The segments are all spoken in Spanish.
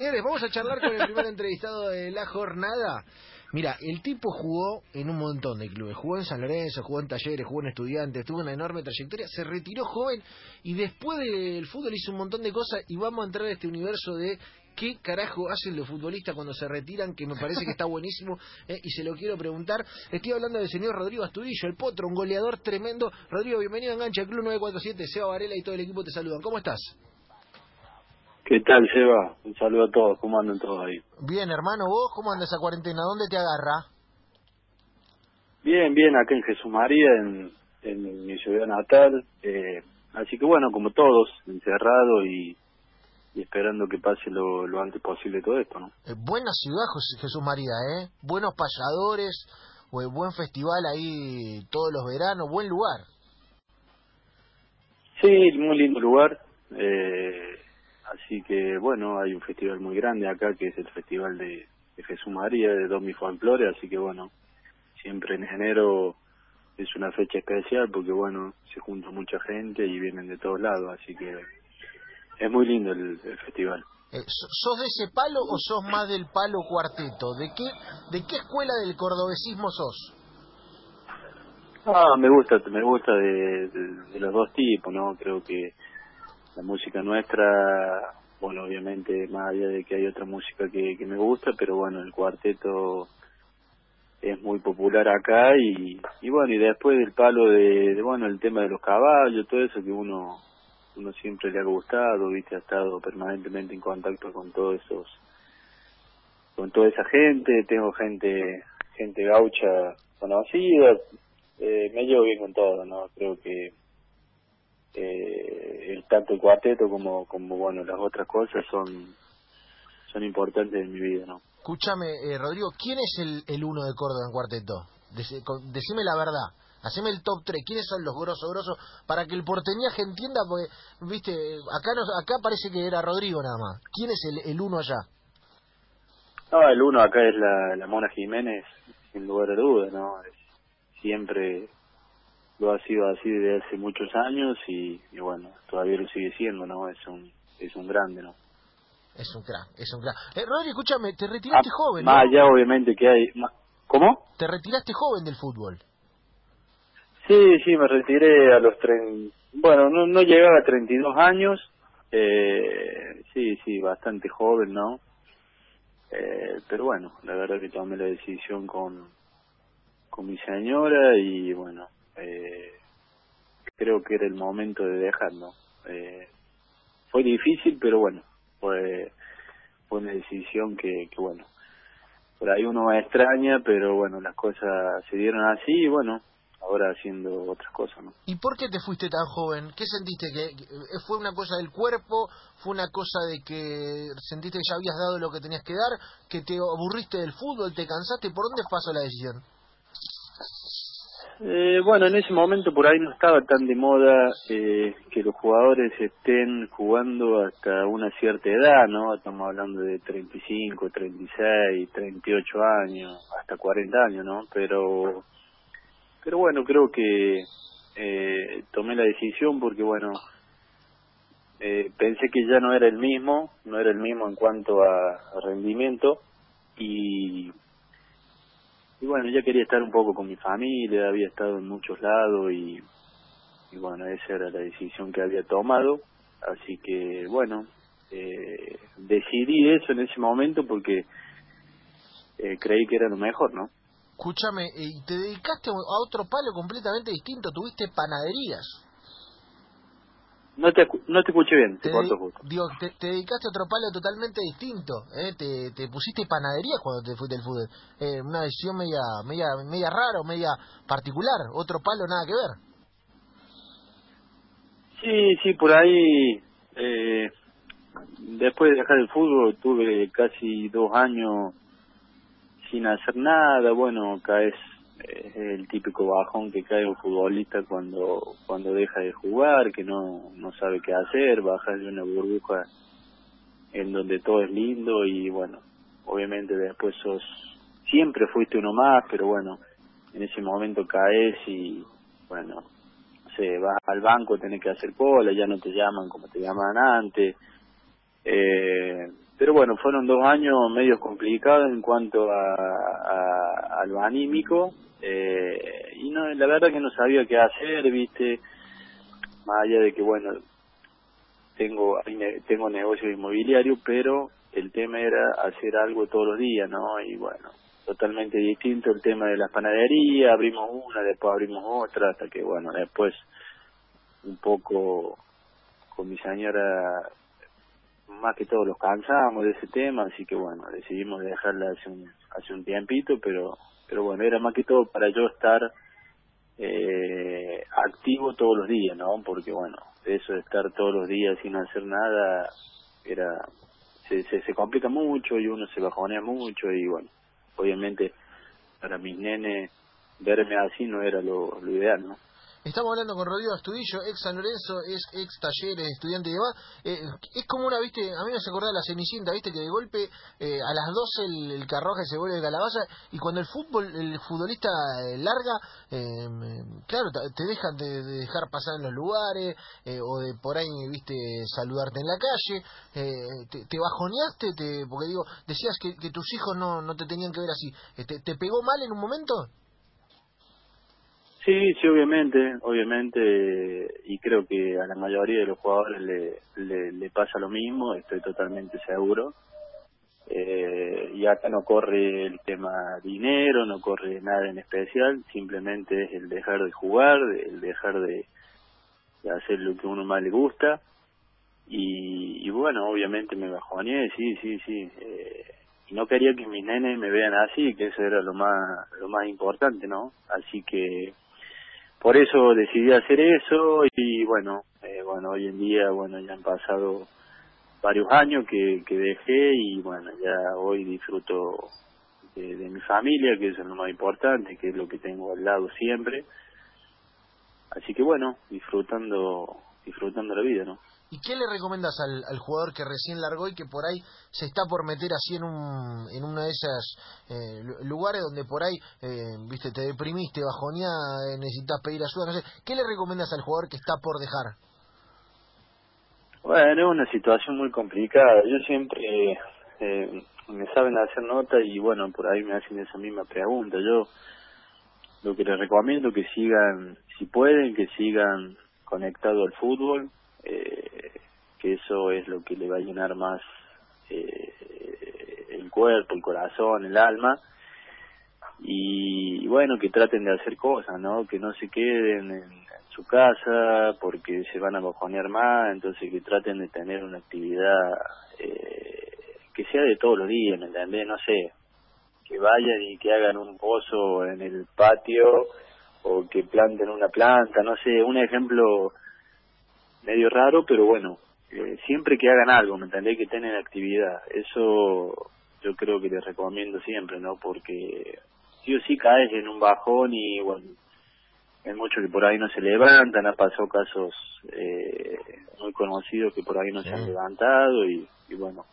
Señores, vamos a charlar con el primer entrevistado de la jornada. Mira, el tipo jugó en un montón de clubes. Jugó en San Lorenzo, jugó en Talleres, jugó en Estudiantes, tuvo una enorme trayectoria. Se retiró joven y después del fútbol hizo un montón de cosas. Y vamos a entrar a este universo de qué carajo hacen los futbolistas cuando se retiran, que me parece que está buenísimo. eh, y se lo quiero preguntar. Estoy hablando del señor Rodrigo Astudillo, el potro, un goleador tremendo. Rodrigo, bienvenido a Engancha, Club 947. Seba Varela y todo el equipo te saludan. ¿Cómo estás? ¿Qué tal, Seba? Un saludo a todos. ¿Cómo andan todos ahí? Bien, hermano, ¿vos cómo andas esa cuarentena? ¿Dónde te agarra? Bien, bien, acá en Jesús María, en, en mi ciudad natal. Eh, así que bueno, como todos, encerrado y, y esperando que pase lo, lo antes posible todo esto, ¿no? Eh, buena ciudad, José- Jesús María, ¿eh? Buenos payadores, eh, buen festival ahí todos los veranos, buen lugar. Sí, muy lindo lugar. Eh, así que bueno, hay un festival muy grande acá que es el Festival de, de Jesús María, de Domi Folklore. Así que bueno, siempre en enero es una fecha especial porque bueno, se junta mucha gente y vienen de todos lados. Así que es muy lindo el, el festival. Eh, so- ¿Sos de ese palo o sos más del palo cuarteto? ¿De qué, ¿De qué escuela del cordobesismo sos? Ah, me gusta, me gusta de, de- de los dos tipos, ¿no? Creo que la música nuestra, bueno, obviamente más allá de que hay otra música que, que me gusta, pero bueno, el cuarteto es muy popular acá y, y bueno, y después del palo de, de, bueno, el tema de los caballos, todo eso que uno uno siempre le ha gustado, viste, ha estado permanentemente en contacto con todos esos con toda esa gente, tengo gente gente gaucha conocida, eh, me llevo bien con todo, ¿no? Creo que eh, el tanto el cuarteto como como bueno las otras cosas son son importantes en mi vida, ¿no? Escúchame, eh, Rodrigo, ¿quién es el, el uno de Córdoba en cuarteto? Con- decime la verdad. Haceme el top 3. ¿Quiénes son los grosos, grosos? Para que el porteñaje entienda, porque, viste, acá nos, acá parece que era Rodrigo nada más. ¿Quién es el, el uno allá? No, el uno acá es la, la Mona Jiménez, sin lugar a dudas, ¿no? Es- siempre lo ha sido así desde hace muchos años y, y bueno, todavía lo sigue siendo, ¿no? Es un es un grande, ¿no? Es un crack, es un crack. Eh, Rodrigo, escúchame, te retiraste Ah, joven, ¿no? Más allá, obviamente, que hay... ¿Cómo? Te retiraste joven del fútbol. Sí, sí, me retiré a los tren... Bueno, no, no llegaba a 32 años. Eh, sí, sí, bastante joven, ¿no? Eh, pero bueno, la verdad que tomé la decisión con, con mi señora y bueno, eh, creo que era el momento de dejar, ¿no? Eh, fue difícil, pero bueno, fue, fue una decisión que, que bueno, por ahí uno extraña, pero bueno, las cosas se dieron así y bueno, ahora haciendo otras cosas, ¿no? ¿Y por qué te fuiste tan joven? ¿Qué sentiste? ¿Que fue una cosa del cuerpo? ¿Fue una cosa de que sentiste que ya habías dado lo que tenías que dar? ¿Que te aburriste del fútbol? ¿Te cansaste? ¿Por dónde pasó la decisión? Eh, bueno, en ese momento por ahí no estaba tan de moda eh, que los jugadores estén jugando hasta una cierta edad, ¿no? Estamos hablando de 35, 36, 38 años, hasta 40 años, ¿no? Pero, pero bueno, creo que eh, tomé la decisión porque, bueno, eh, pensé que ya no era el mismo, no era el mismo en cuanto a, a rendimiento y y bueno, ya quería estar un poco con mi familia, había estado en muchos lados y, y bueno, esa era la decisión que había tomado. Así que bueno, eh, decidí eso en ese momento porque eh, creí que era lo mejor, ¿no? Escúchame, eh, y te dedicaste a otro palo completamente distinto. Tuviste panaderías. No te, no te escuché bien, te corto justo. digo, te, te dedicaste a otro palo totalmente distinto. ¿eh? Te, te pusiste panaderías cuando te fuiste del fútbol. Eh, una decisión media, media, media rara o media particular. Otro palo nada que ver. Sí, sí, por ahí, eh, después de dejar el fútbol, tuve casi dos años sin hacer nada. Bueno, caes es el típico bajón que cae un futbolista cuando cuando deja de jugar, que no no sabe qué hacer, bajas de una burbuja en donde todo es lindo y bueno, obviamente después sos siempre fuiste uno más, pero bueno, en ese momento caes y bueno, no sé, vas al banco, tenés que hacer cola, ya no te llaman como te llamaban antes. Eh, pero bueno, fueron dos años medio complicados en cuanto a, a, a lo anímico eh, y no la verdad que no sabía qué hacer, viste, más allá de que bueno, tengo tengo negocio inmobiliario, pero el tema era hacer algo todos los días, ¿no? Y bueno, totalmente distinto el tema de la panadería, abrimos una, después abrimos otra, hasta que bueno, después un poco con mi señora más que todo los cansamos de ese tema, así que bueno, decidimos dejarla hace un, hace un tiempito, pero, pero bueno, era más que todo para yo estar eh, activo todos los días, ¿no? Porque bueno, eso de estar todos los días sin hacer nada, era, se, se, se complica mucho y uno se bajonea mucho y bueno, obviamente para mis nenes verme así no era lo ideal, ¿no? Estamos hablando con Rodrigo Astudillo, ex San Lorenzo, es ex Talleres, estudiante de demás. Eh, es como una, viste, a mí me hace acordar la Cenicienta, viste, que de golpe eh, a las 12 el, el carruaje se vuelve calabaza y cuando el fútbol, el futbolista eh, larga, claro, te dejan de, dejar pasar en los lugares o de por ahí, viste, saludarte en la calle. Te, te, bajoneaste? Te, porque digo, decías que, que tus hijos no, no te tenían que ver así. ¿Te, ¿Te pegó mal en un momento? Sí, sí, obviamente, obviamente, y creo que a la mayoría de los jugadores le, pasa lo mismo, estoy totalmente seguro. Eh, y acá no corre el tema dinero, no corre nada en especial, simplemente es el dejar de jugar, el dejar de, hacer lo que uno más le gusta. Y, y bueno, obviamente me bajoneé, sí, sí, sí. Eh, y no quería que mis nenes me vean así, que eso era lo más, lo más importante, ¿no? Así que por eso decidí hacer eso y bueno, eh, bueno, hoy en día, bueno, ya han pasado varios años que, que dejé y bueno, ya hoy disfruto de, mi familia, que es lo más importante, que es lo que tengo al lado siempre. Así que bueno, disfrutando, disfrutando la vida, ¿no? ¿Y qué le recomiendas al, jugador que recién largó y que por ahí se está por meter así en un en una de esas eh, lugares donde por ahí, eh, viste, te deprimiste, bajoneada, eh, necesitas pedir ayuda, no sé, ¿qué le recomiendas al jugador que está por dejar? Bueno, es una situación muy complicada. Yo siempre eh, me saben hacer nota y bueno, por ahí me hacen esa misma pregunta. Yo lo que les recomiendo que sigan, si pueden, que sigan conectados al fútbol, eh, que eso es lo que le va a llenar más eh, el cuerpo, el corazón, el alma. Y, bueno, que traten de hacer cosas, ¿no? Que no se queden en, su casa porque se van a bajonear más, entonces que traten de tener una actividad eh, que sea de todos los días, ¿me entendés? No sé, que vayan y que hagan un pozo en el patio o que planten una planta, no sé, un ejemplo medio raro, pero bueno, eh, siempre que hagan algo, ¿me entendés? Que tienen actividad. Eso yo creo que les recomiendo siempre, ¿no? Porque sí o sí caes en un bajón y bueno, hay muchos que por ahí no se levantan, ha pasado casos eh, muy conocidos que por ahí no se han levantado y, y bueno,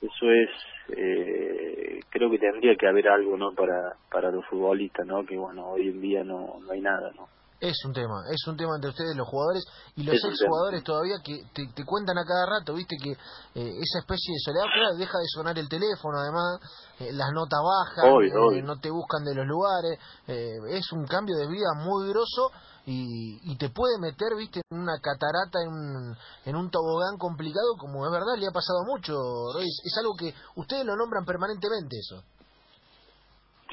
eso es, eh, creo que tendría que haber algo, ¿no? Para, para los futbolistas, ¿no? Que bueno, hoy en día no, no hay nada, ¿no? Es un tema, es un tema entre ustedes los jugadores y los ex jugadores todavía que te, cuentan a cada rato, viste que eh, esa especie de soledad, claro, deja de sonar el teléfono además, eh, las notas bajan, eh, no te buscan de los lugares, es un cambio de vida muy grosso y, y, te puede meter, viste, en una catarata, en un, en un tobogán complicado, como es verdad, le ha pasado mucho, es, es algo que ustedes lo nombran permanentemente eso.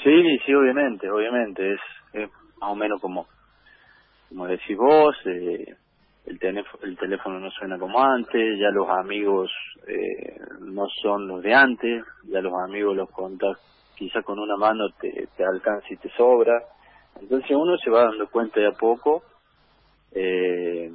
Sí, sí, obviamente, obviamente, es, es más o menos como como decís vos, eh, el, el teléfono no suena como antes, ya los amigos eh, no son los de antes, ya los amigos los contás quizás con una mano te, te alcanza y te sobra. Entonces uno se va dando cuenta de a poco eh,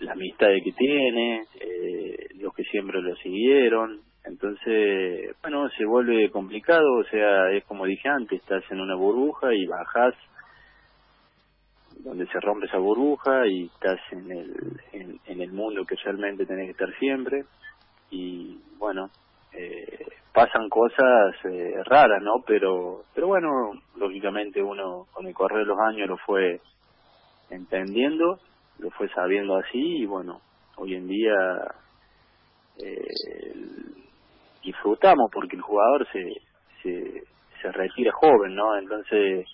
la amistad que tiene, eh, los que siempre lo siguieron. Entonces, bueno, se vuelve complicado, o sea, es como dije antes, estás en una burbuja y bajas donde se rompe esa burbuja y estás en el, en, el mundo que realmente tenés que estar siempre y bueno, eh, pasan cosas eh, raras, ¿no? Pero, pero bueno, lógicamente uno con el correr de los años lo fue entendiendo, lo fue sabiendo así y bueno, hoy en día eh, disfrutamos porque el jugador se, se, se retira joven, ¿no? Entonces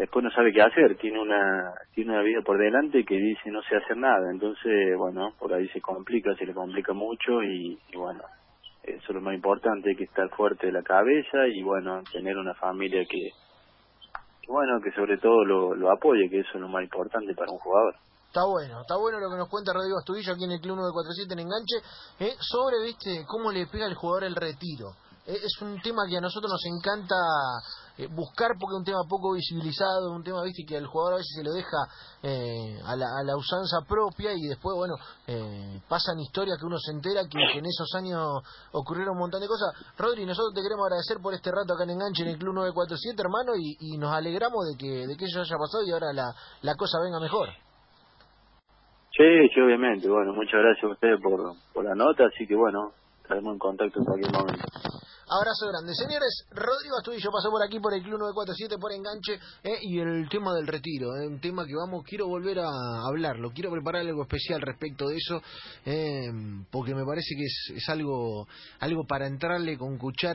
después no sabe qué hacer, tiene una tiene una vida por delante que dice no sé hacer nada, entonces bueno, por ahí se complica, se le complica mucho y, bueno, eso es lo más importante, hay que estar fuerte de la cabeza y bueno, tener una familia que, bueno, que sobre todo lo, apoye, que eso es lo más importante para un jugador. Está bueno, está bueno lo que nos cuenta Rodrigo Astudillo aquí en el Club 947 en Enganche, eh, sobre, viste, cómo le pega al jugador el retiro. Eh, es un tema que a nosotros nos encanta eh, buscar porque es un tema poco visibilizado, un tema viste que al jugador a veces se lo deja eh, a, la, a, la, usanza propia y después, bueno, pasan historias que uno se entera que, en esos años ocurrieron un montón de cosas. Rodri, nosotros te queremos agradecer por este rato acá en Enganche en el Club 947, hermano, y, y nos alegramos de que, de que eso haya pasado y ahora la, la cosa venga mejor. Sí, sí, obviamente. Bueno, muchas gracias a ustedes por, por la nota, así que bueno, estaremos en contacto en cualquier momento. Abrazo grande. Señores, Rodrigo Astudillo pasó por aquí por el Club 947 por enganche eh, y el tema del retiro, eh, un tema que vamos, quiero volver a hablarlo, quiero preparar algo especial respecto de eso, eh, porque me parece que es, es algo, algo para entrarle con cuchara